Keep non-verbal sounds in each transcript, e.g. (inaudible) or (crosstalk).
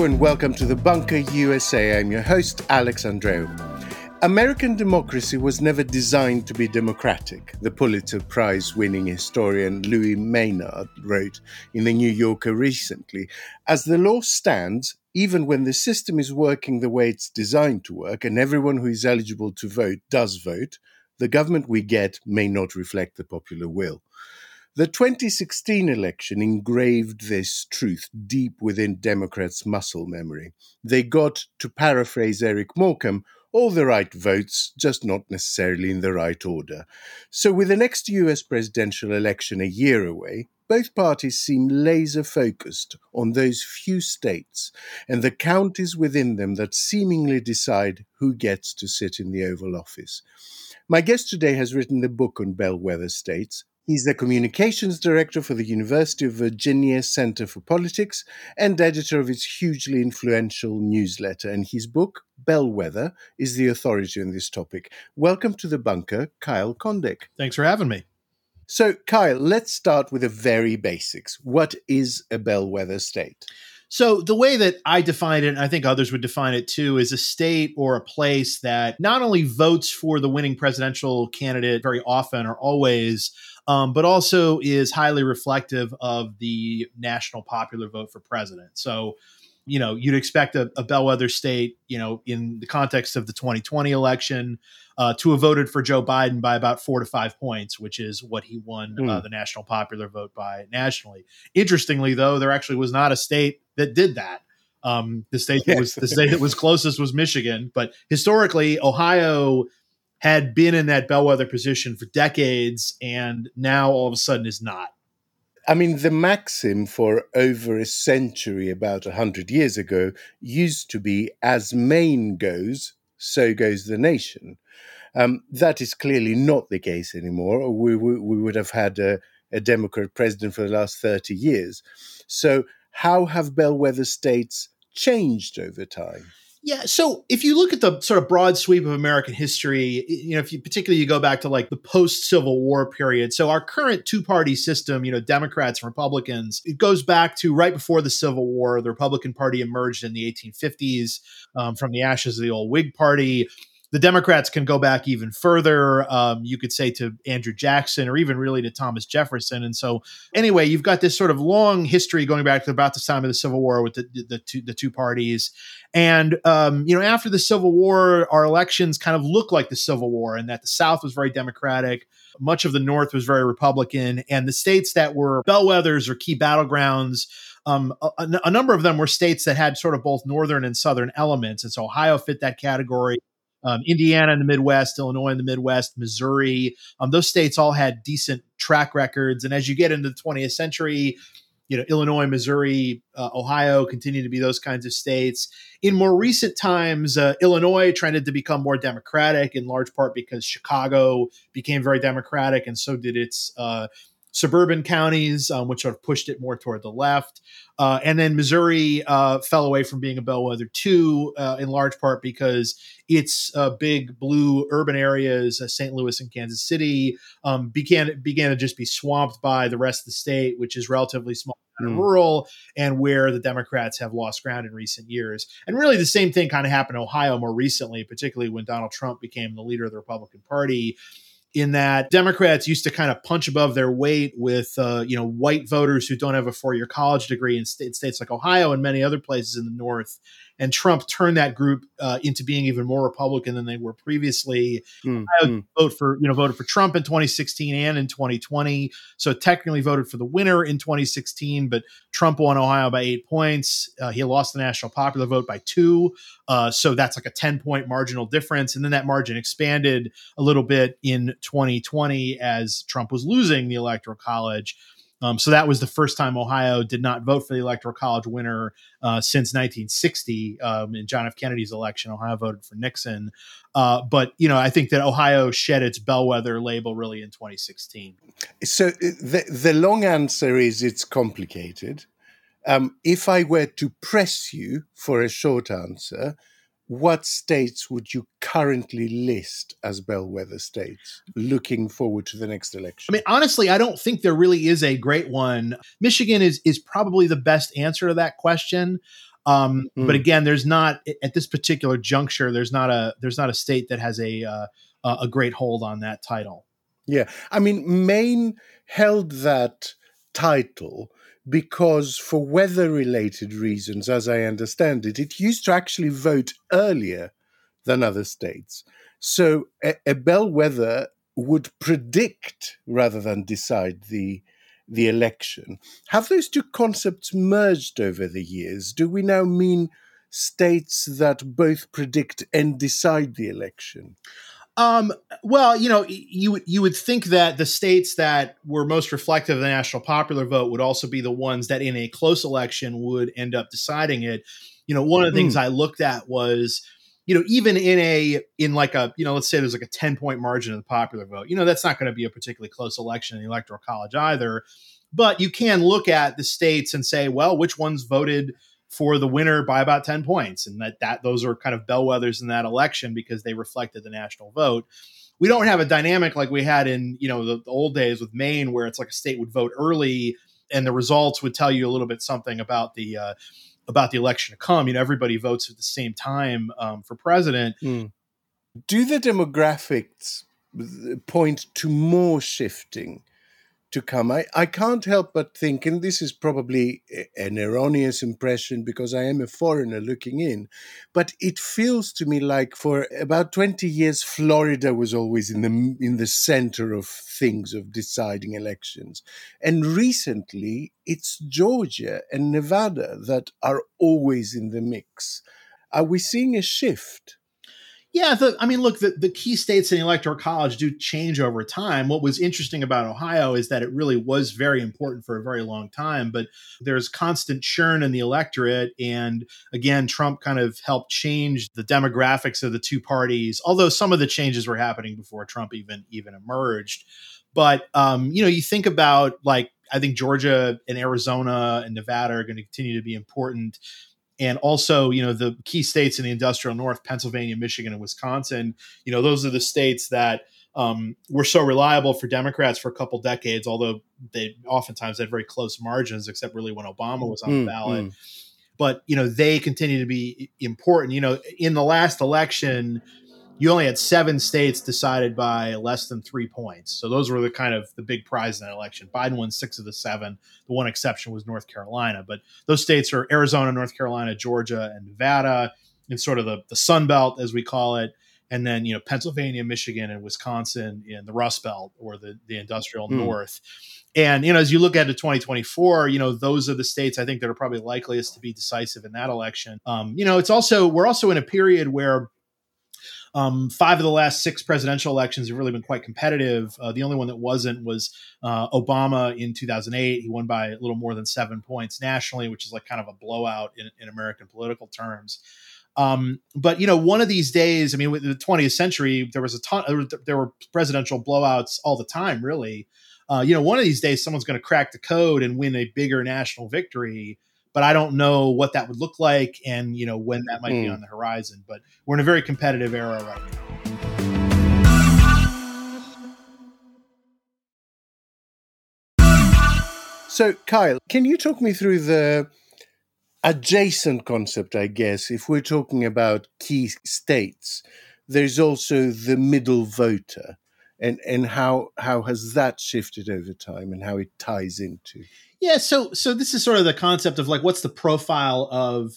And welcome to the Bunker USA. I'm your host, Alex Andreou. American democracy was never designed to be democratic, the Pulitzer Prize winning historian Louis Menand wrote in The New Yorker recently. As the law stands, even when the system is working the way it's designed to work and everyone who is eligible to vote does vote, the government we get may not reflect the popular will. The 2016 election engraved this truth deep within Democrats' muscle memory. They got, to paraphrase Eric Morecambe, all the right votes, just not necessarily in the right order. So, with the next US presidential election a year away, both parties seem laser focused on those few states and the counties within them that seemingly decide who gets to sit in the Oval Office. My guest today has written the book on bellwether states, He's the communications director for the University of Virginia Center for Politics and editor of its hugely influential newsletter. And his book, Bellwether, is the authority on this topic. Welcome to the bunker, Kyle Kondik. Thanks for having me. So, Kyle, let's start with the very basics. What is a bellwether state? So, the way that I define it, and I think others would define it too, is a state or a place that not only votes for the winning presidential candidate very often or always, um, but also is highly reflective of the national popular vote for president. So, you know, you'd expect a, a bellwether state, you know, in the context of the 2020 election, uh, to have voted for Joe Biden by about four to five points, which is what he won mm. uh, hmm. the national popular vote by nationally. Interestingly, though, there actually was not a state that did that. Um, the state that was the state that was closest was Michigan, but historically, Ohio had been in that bellwether position for decades and now all of a sudden is not. I mean, the maxim for over a century, about a hundred years ago, used to be as Maine goes, so goes the nation. Um, that is clearly not the case anymore. We, we, we would have had a, a Democrat president for the last 30 years. So, how have bellwether states changed over time? Yeah. So if you look at the sort of broad sweep of American history, you know, if you particularly you go back to like the post Civil War period. So our current two party system, you know, Democrats and Republicans, it goes back to right before the Civil War. The Republican Party emerged in the 1850s um, from the ashes of the old Whig Party the Democrats can go back even further. Um, you could say to Andrew Jackson or even really to Thomas Jefferson. And so, anyway, you've got this sort of long history going back to about the time of the Civil War with the, the, two, the two parties. And, um, you know, after the Civil War, our elections kind of look like the Civil War in that the South was very Democratic. Much of the North was very Republican. And the states that were bellwethers or key battlegrounds, um, a, a, number of them were states that had sort of both northern and southern elements. And so Ohio fit that category um, Indiana in the Midwest, Illinois in the Midwest, Missouri. Um, those states all had decent track records. And as you get into the 20th century, you know, Illinois, Missouri, uh, Ohio continue to be those kinds of states. In more recent times, uh, Illinois trended to become more Democratic, in large part because Chicago became very Democratic, and so did its uh, suburban counties, um, which sort of pushed it more toward the left. Uh, and then Missouri uh, fell away from being a bellwether too, uh, in large part because its uh, big blue urban areas, uh, St. Louis and Kansas City, um, began began to just be swamped by the rest of the state, which is relatively small and mm. rural, and where the Democrats have lost ground in recent years. And really, the same thing kind of happened in Ohio more recently, particularly when Donald Trump became the leader of the Republican Party in that Democrats used to kind of punch above their weight with uh, you know white voters who don't have a four year college degree in state, states like Ohio and many other places in the North, and Trump turned that group uh, into being even more Republican than they were previously. Mm, mm. Vote for you know voted for Trump in 2016 and in 2020, so technically voted for the winner in 2016, but Trump won Ohio by eight points. Uh, he lost the national popular vote by two, uh, so that's like a 10 point marginal difference, and then that margin expanded a little bit in 2020 as Trump was losing the electoral college. Um, so that was the first time Ohio did not vote for the Electoral College winner uh, since 1960 um, in John F. Kennedy's election. Ohio voted for Nixon, uh, but you know I think that Ohio shed its bellwether label really in 2016. So uh, the the long answer is it's complicated. Um, if I were to press you for a short answer, what states would you currently list as bellwether states looking forward to the next election? I mean, honestly, I don't think there really is a great one. Michigan is is probably the best answer to that question. Um, mm. But again, there's not at this particular juncture. There's not a there's not a state that has a uh, a great hold on that title. Yeah, I mean, Maine held that title because, for weather related reasons, as I understand it, it used to actually vote earlier than other states. So a, a bellwether would predict rather than decide the the election. Have those two concepts merged over the years? Do we now mean states that both predict and decide the election? Um, well, you know, you you would think that the states that were most reflective of the national popular vote would also be the ones that, in a close election, would end up deciding it. You know, one of the things mm. I looked at was, you know, even in a in like a you know, let's say there's like a ten point margin of the popular vote. You know, that's not going to be a particularly close election in the electoral college either. But you can look at the states and say, well, which ones voted for the winner by about 10 points. And that that those are kind of bellwethers in that election because they reflected the national vote. We don't have a dynamic like we had in you know the, the, old days with maine where it's like a state would vote early and the results would tell you a little bit something about the uh, about the election to come. You know everybody votes at the same time um, for president. Mm. do the demographics point to more shifting to come. I, I can't help but think, and this is probably an erroneous impression because I am a foreigner looking in, but it feels to me like for about 20 years, Florida was always in the, in the center of things, of deciding elections. And recently, it's Georgia and Nevada that are always in the mix. Are we seeing a shift? Yeah, the, I mean, look, the, the key states in the electoral college do change over time. What was interesting about Ohio is that it really was very important for a very long time, but there's constant churn in the electorate. And again, Trump kind of helped change the demographics of the two parties, although some of the changes were happening before Trump even even emerged. But um, you know, you think about like I think Georgia and Arizona and Nevada are going to continue to be important and also you know the key states in the industrial north pennsylvania michigan and wisconsin you know those are the states that um, were so reliable for democrats for a couple decades although they oftentimes had very close margins except really when obama was on mm, the ballot mm. but you know they continue to be important you know in the last election you only had seven states decided by less than three points. So those were the kind of the big prize in that election. Biden won six of the seven. The one exception was North Carolina, but those states are Arizona, North Carolina, Georgia, and Nevada, in sort of the the Sun Belt as we call it, and then you know Pennsylvania, Michigan, and Wisconsin in the Rust Belt or the the industrial mm. North. And you know, as you look at to 2024, you know those are the states I think that are probably likeliest to be decisive in that election. Um, you know, it's also we're also in a period where um, five of the last six presidential elections have really been quite competitive. Uh, the only one that wasn't was uh, Obama in 2008. He won by a little more than seven points nationally, which is like kind of a blowout in, in American political terms. Um, but you know, one of these days, I mean, with the 20th century, there was a ton. There were presidential blowouts all the time, really. Uh, you know, one of these days, someone's going to crack the code and win a bigger national victory but I don't know what that would look like and you know when that might mm. be hmm. on the horizon. But we're in a very competitive era right now. So, Kyle, can you talk me through the adjacent concept? I guess if we're talking about key states, there's also the middle voter, and and how how has that shifted over time, and how it ties into. Yeah, so so this is sort of the concept of like what's the profile of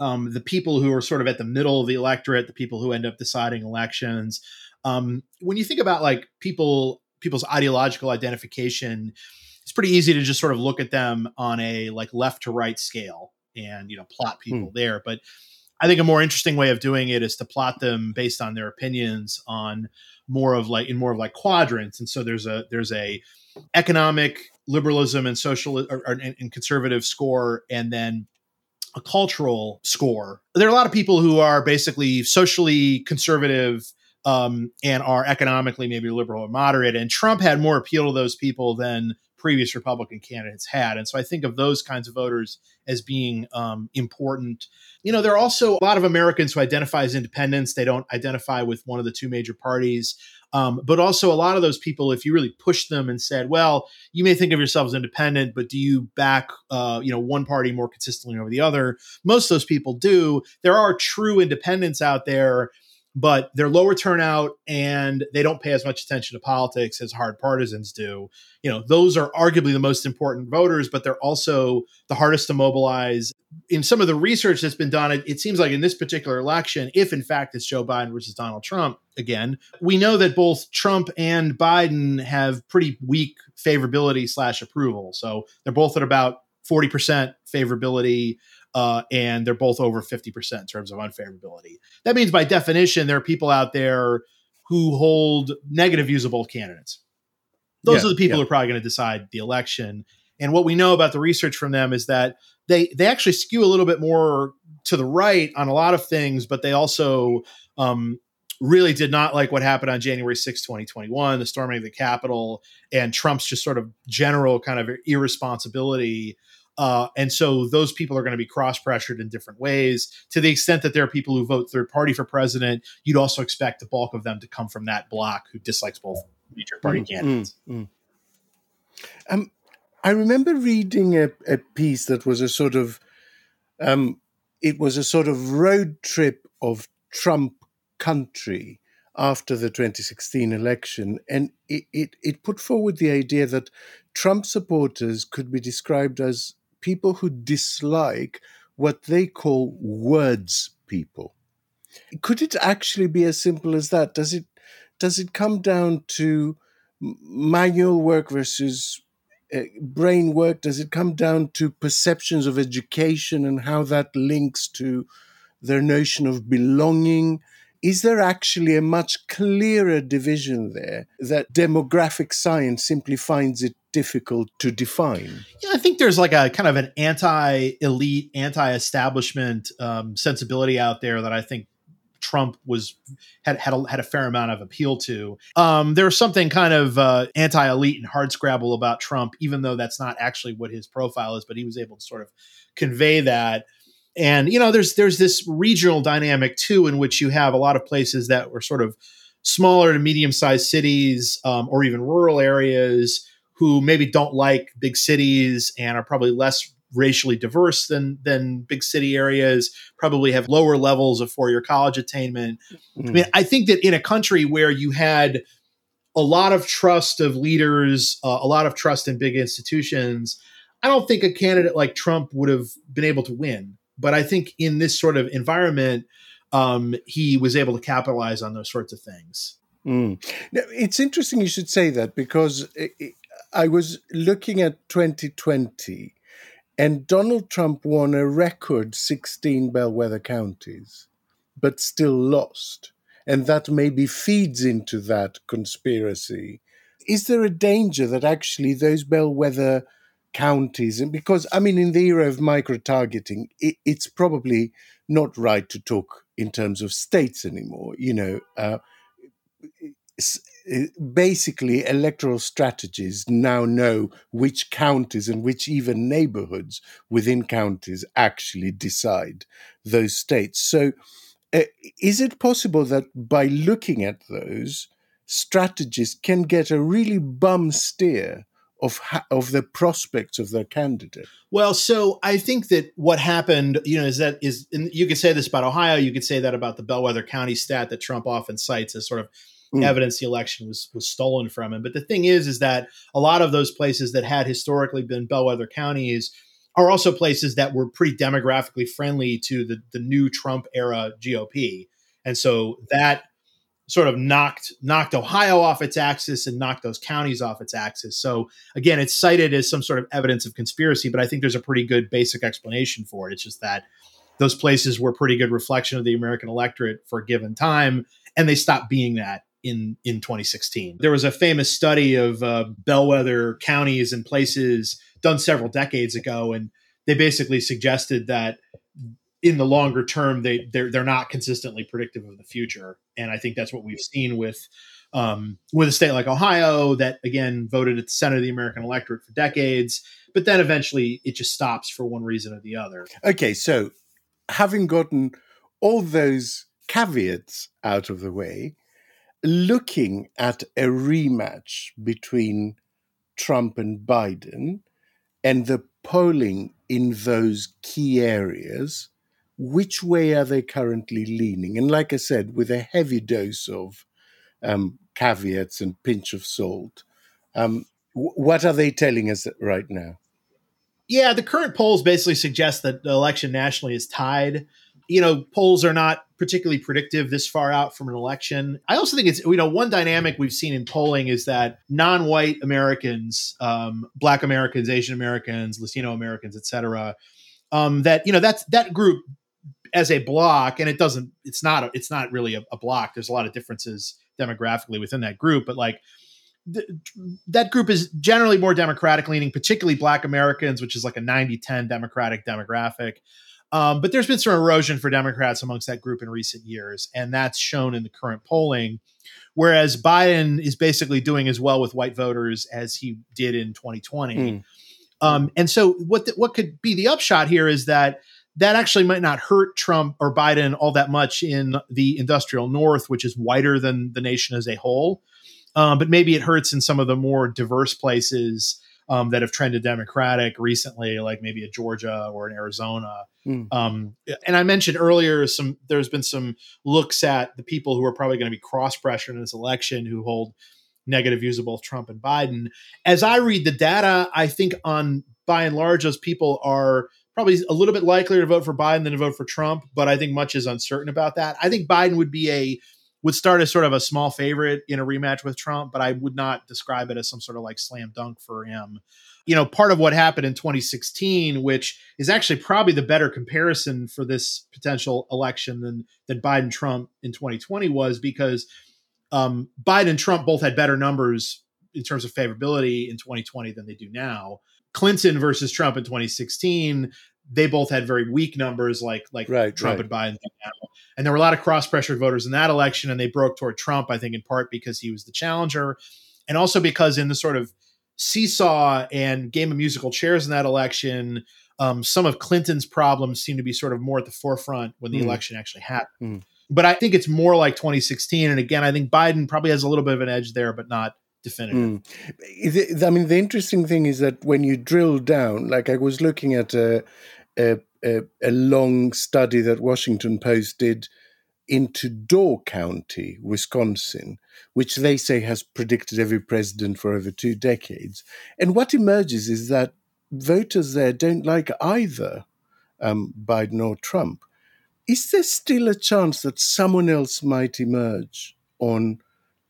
um, the people who are sort of at the middle of the electorate, the people who end up deciding elections. Um, when you think about like people people's ideological identification, it's pretty easy to just sort of look at them on a like left to right scale and you know plot hmm. people hmm. there. But I think a more interesting way of doing it is to plot them based on their opinions on more of like in more of like quadrants. And so there's a there's a economic liberalism and social or, or, and conservative score, and then a cultural score. There are a lot of people who are basically socially conservative um, and are economically maybe liberal or moderate. And Trump had more appeal to those people than previous Republican candidates had. And so I think of those kinds of voters as being um, important. You know, there are also a lot of Americans who identify as independents. They don't identify with one of the two major parties. Um, but also, a lot of those people, if you really push them and said, "Well, you may think of yourself as independent, but do you back, uh, you know, one party more consistently over the other?" Most of those people do. There are true independents out there but they're lower turnout and they don't pay as much attention to politics as hard partisans do. You know, those are arguably the most important voters, but they're also the hardest to mobilize. In some of the research that's been done, it, it seems like in this particular election, if in fact it's Joe Biden versus Donald Trump again, we know that both Trump and Biden have pretty weak favorability slash approval. So they're both at about 40% favorability uh, and they're both over 50% in terms of unfavorability. That means, by definition, there are people out there who hold negative views of both candidates. Those yeah, are the people yeah. who are probably going to decide the election. And what we know about the research from them is that they they actually skew a little bit more to the right on a lot of things, but they also um, really did not like what happened on January 6, 2021, the storming of the Capitol, and Trump's just sort of general kind of irresponsibility uh, and so those people are going to be cross pressured in different ways. To the extent that there are people who vote third party for president, you'd also expect the bulk of them to come from that block who dislikes both major party mm-hmm. candidates. Mm-hmm. Um, I remember reading a, a, piece that was a sort of, um, it was a sort of road trip of Trump country after the 2016 election, and it, it, it put forward the idea that Trump supporters could be described as people who dislike what they call words people. Could it actually be as simple as that? Does it does it come down to manual work versus uh, brain work? Does it come down to perceptions of education and how that links to their notion of belonging? Is there actually a much clearer division there that demographic science simply finds it difficult to define? Yeah, I think there's like a kind of an anti-elite, anti-establishment um, sensibility out there that I think Trump was had had a, had a fair amount of appeal to. Um, was something kind of uh, anti-elite and hard scrabble about Trump, even though that's not actually what his profile is. But he was able to sort of convey that and you know there's there's this regional dynamic too in which you have a lot of places that were sort of smaller to medium sized cities um, or even rural areas who maybe don't like big cities and are probably less racially diverse than than big city areas probably have lower levels of four year college attainment mm. i mean i think that in a country where you had a lot of trust of leaders uh, a lot of trust in big institutions i don't think a candidate like trump would have been able to win but I think in this sort of environment, um, he was able to capitalize on those sorts of things. Mm. Now, it's interesting you should say that because I was looking at 2020 and Donald Trump won a record 16 bellwether counties, but still lost. And that maybe feeds into that conspiracy. Is there a danger that actually those bellwether counties. And because i mean in the era of micro targeting it, it's probably not right to talk in terms of states anymore you know uh, basically electoral strategies now know which counties and which even neighborhoods within counties actually decide those states. So uh, is it possible that by looking at those strategists can get a really bum steer of ha- of the prospects of their candidate. Well, so I think that what happened, you know, is that is you could say this about Ohio, you could say that about the Bellwether County stat that Trump often cites as sort of mm. evidence the election was was stolen from him. But the thing is, is that a lot of those places that had historically been bellwether counties are also places that were pretty demographically friendly to the the new Trump era GOP. And so that sort of knocked knocked Ohio off its axis and knocked those counties off its axis. So again, it's cited as some sort of evidence of conspiracy, but I think there's a pretty good basic explanation for it. It's just that those places were pretty good reflection of the American electorate for a given time, and they stopped being that in in 2016. There was a famous study of uh, bellwether counties and places done several decades ago, and they basically suggested that in the longer term they they're they're not consistently predictive of the future. And i think that's what we've seen with um, with a state like ohio that again voted at the center of the american electorate for decades but then eventually it just stops for one reason or the other. Okay so having gotten all those caveats out of the way looking at a rematch between Trump and Biden and the polling in those key areas, which way are they currently leaning? And like I said, with a heavy dose of um, caveats and pinch of salt, um, w- what are they telling us right now? Yeah, the current polls basically suggest that the election nationally is tied. You know, polls are not particularly predictive this far out from an election. I also think it's you know one dynamic we've seen in polling is that non-white Americans, um, Black Americans, Asian Americans, Latino Americans, etc. Um, that you know that's that group as a block, and it doesn't. It's not. A, it's not really a, a block. There's a lot of differences demographically within that group, but like that group is generally more democratic leaning, particularly black Americans, which is like a 90 10 democratic demographic. Um, but there's been some erosion for Democrats amongst that group in recent years, and that's shown in the current polling. Whereas Biden is basically doing as well with white voters as he did in 2020. Mm. Um, and so, what the, what could be the upshot here is that that actually might not hurt Trump or Biden all that much in the industrial North, which is whiter than the nation as a whole um, but maybe it hurts in some of the more diverse places um, that have trended Democratic recently, like maybe a Georgia or an Arizona. Mm. Um, and I mentioned earlier, some there's been some looks at the people who are probably going to be cross pressured in this election who hold negative views of both Trump and Biden. As I read the data, I think on by and large, those people are probably a little bit likelier to vote for Biden than to vote for Trump. But I think much is uncertain about that. I think Biden would be a would start as sort of a small favorite in a rematch with Trump, but I would not describe it as some sort of like slam dunk for him. You know, part of what happened in 2016, which is actually probably the better comparison for this potential election than than Biden Trump in 2020 was because um, Biden and Trump both had better numbers in terms of favorability in 2020 than they do now. Clinton versus Trump in 2016, they both had very weak numbers like like right, Trump right. and Biden and there were a lot of cross pressured voters in that election, and they broke toward Trump. I think in part because he was the challenger, and also because in the sort of seesaw and game of musical chairs in that election, um, some of Clinton's problems seem to be sort of more at the forefront when the mm. election actually happened. Mm. But I think it's more like 2016, and again, I think Biden probably has a little bit of an edge there, but not definitive. Mm. I mean, the interesting thing is that when you drill down, like I was looking at a, a a, a long study that Washington Post did into Door County, Wisconsin, which they say has predicted every president for over two decades. And what emerges is that voters there don't like either um, Biden or Trump. Is there still a chance that someone else might emerge on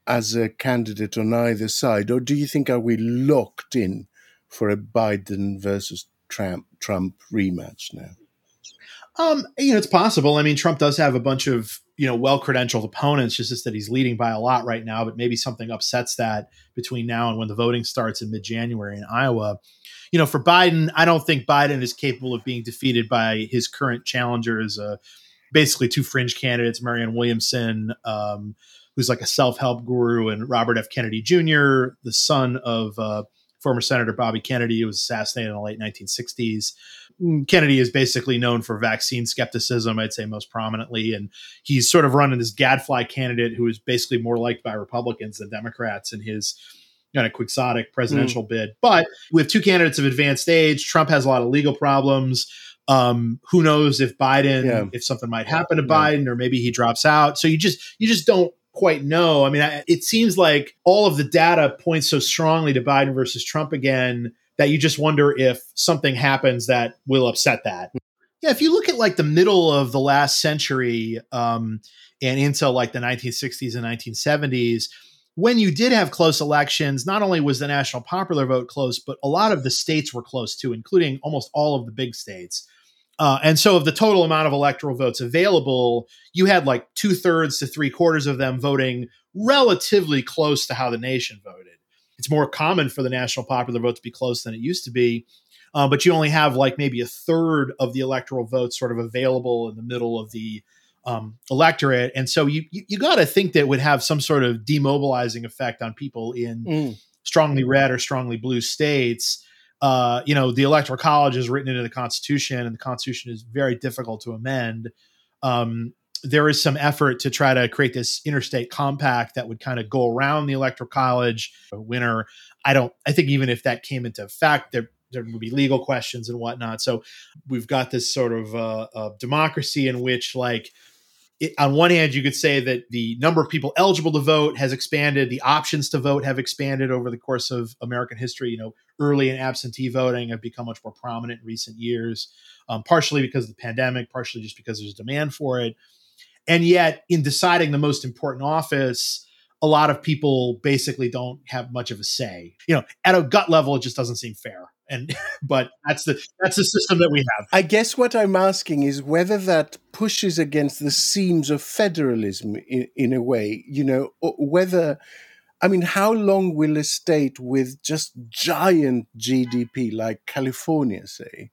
as a candidate on either side, or do you think are we locked in for a Biden versus Trump Trump rematch now? Um, you know, it's possible. I mean, Trump does have a bunch of you know well credentialed opponents. Just that he's leading by a lot right now, but maybe something upsets that between now and when the voting starts in mid January in Iowa. You know, for Biden, I don't think Biden is capable of being defeated by his current challengers. Uh, basically, two fringe candidates: Marianne Williamson, um, who's like a self help guru, and Robert F. Kennedy Jr., the son of uh, former Senator Bobby Kennedy, who was assassinated in the late 1960s. Kennedy is basically known for vaccine skepticism, I'd say most prominently. And he's sort of running this gadfly candidate who is basically more liked by Republicans than Democrats in his kind of quixotic presidential mm. bid. But we have two candidates of advanced age. Trump has a lot of legal problems. Um, who knows if Biden, yeah. if something might happen to yeah. Biden, or maybe he drops out. So you just you just don't quite know. I mean, I, it seems like all of the data points so strongly to Biden versus Trump again that you just wonder if something happens that will upset that. Yeah, if you look at like the middle of the last century um, and into like the 1960s and 1970s, when you did have close elections, not only was the national popular vote close, but a lot of the states were close too, including almost all of the big states. Uh, and so, of the total amount of electoral votes available, you had like two thirds to three quarters of them voting relatively close to how the nation voted it's more common for the national popular vote to be close than it used to be. Uh, but you only have like maybe a third of the electoral votes sort of available in the middle of the um, electorate, and so you you, you got to think that would have some sort of demobilizing effect on people in mm. strongly red or strongly blue states. Uh, you know, the electoral college is written into the Constitution, and the Constitution is very difficult to amend. Um, there is some effort to try to create this interstate compact that would kind of go around the electoral college winner. I don't. I think even if that came into effect, there there would be legal questions and whatnot. So we've got this sort of uh, uh, democracy in which, like, it, on one hand, you could say that the number of people eligible to vote has expanded, the options to vote have expanded over the course of American history. You know, early and absentee voting have become much more prominent in recent years, um, partially because of the pandemic, partially just because there's demand for it. And yet, in deciding the most important office, a lot of people basically don't have much of a say. You know, at a gut level, it just doesn't seem fair and (laughs) but that's the that's the system that we have. I guess what i'm asking is whether that pushes against the seams of federalism in, in a way you know whether i mean how long will a state with just giant gdp like california say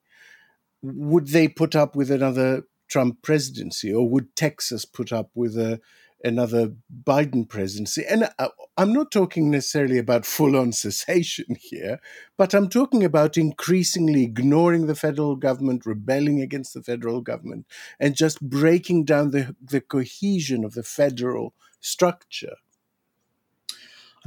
would they put up with another trump presidency? Or would texas put up with a another Biden presidency. And uh, I'm not talking necessarily about full on cessation (laughs) here, but I'm talking about increasingly ignoring the federal government, rebelling against the federal government, and just breaking down the, the cohesion of the federal structure.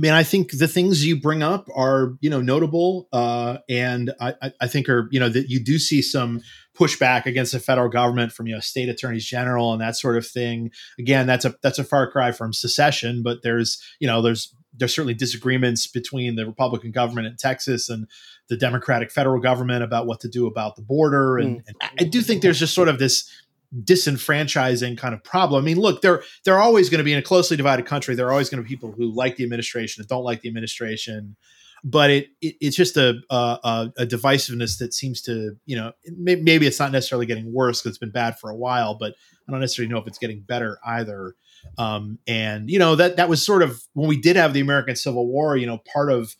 I mean, I think the things you bring up are, you know, notable, uh, and I, I think are, you know, that you do see some pushback against the federal government from, you know, state attorneys general and that sort of thing. Again, that's a that's a far cry from secession, but there's, you know, there's there's certainly disagreements between the Republican government in Texas and the Democratic federal government about what to do about the border, and, mm. and I do think there's just sort of this disenfranchising kind of problem. I mean, look, they're they're always going to be in a closely divided country. There are always going to be people who like the administration and don't like the administration. But it, it it's just a, a, a divisiveness that seems to you know maybe it's not necessarily getting worse because it's been bad for a while, but I don't necessarily know if it's getting better either. Um, and you know that that was sort of when we did have the American Civil War. You know, part of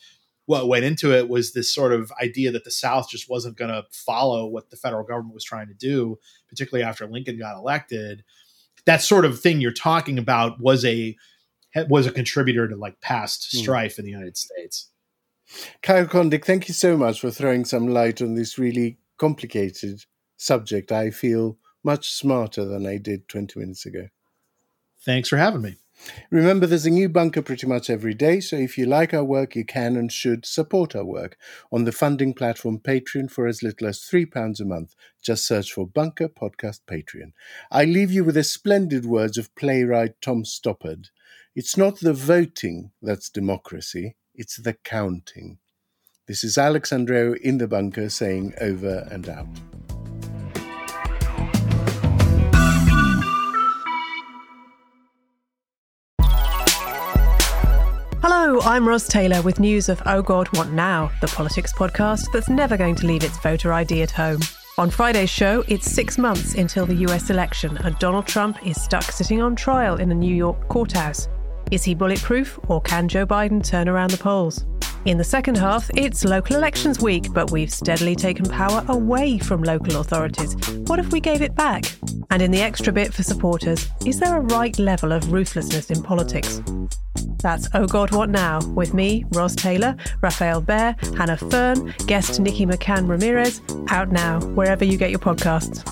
what went into it was this sort of idea that the South just wasn't going to follow what the federal government was trying to do, particularly after Lincoln got elected. That sort of thing you're talking about was a was a contributor to like past hmm. strife mm. in the United States. Kyle Kondik, thank you so much for throwing some light on this really complicated subject. I feel much smarter than I did 20 minutes ago. Thanks for having me. Remember, there's a new bunker pretty much every day, so if you like our work, you can and should support our work on the funding platform Patreon for as little as £3 a month. Just search for Bunker Podcast Patreon. I leave you with the splendid words of playwright Tom Stoppard. It's not the voting that's democracy, it's the counting. This is Alex Andreou in the bunker saying over and out. I'm Ros Taylor with news of Oh God, What Now, the politics podcast that's never going to leave its voter ID at home. On Friday's show, it's six months until the US election, and Donald Trump is stuck sitting on trial in a New York courthouse. Is he bulletproof, or can Joe Biden turn around the polls? In the second half, it's local elections week, but we've steadily taken power away from local authorities. What if we gave it back? And in the extra bit for supporters, is there a right level of ruthlessness in politics? That's Oh God, What Now? with me, Ros Taylor, Rafael Behr, Hannah Fearn, guest Nikki McCann Ramirez, out now, wherever you get your podcasts.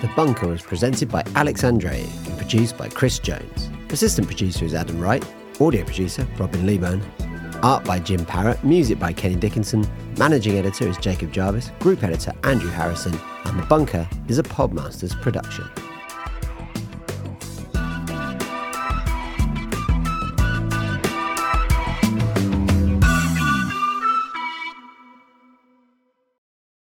The Bunker was presented by Alex Andreou and produced by Chris Jones. Assistant producer is Adam Wright, audio producer Robin Leeburn, art by Jim Parrott, music by Kenny Dickinson, managing editor is Jacob Jarvis, group editor Andrew Harrison, and The Bunker is a Podmasters production.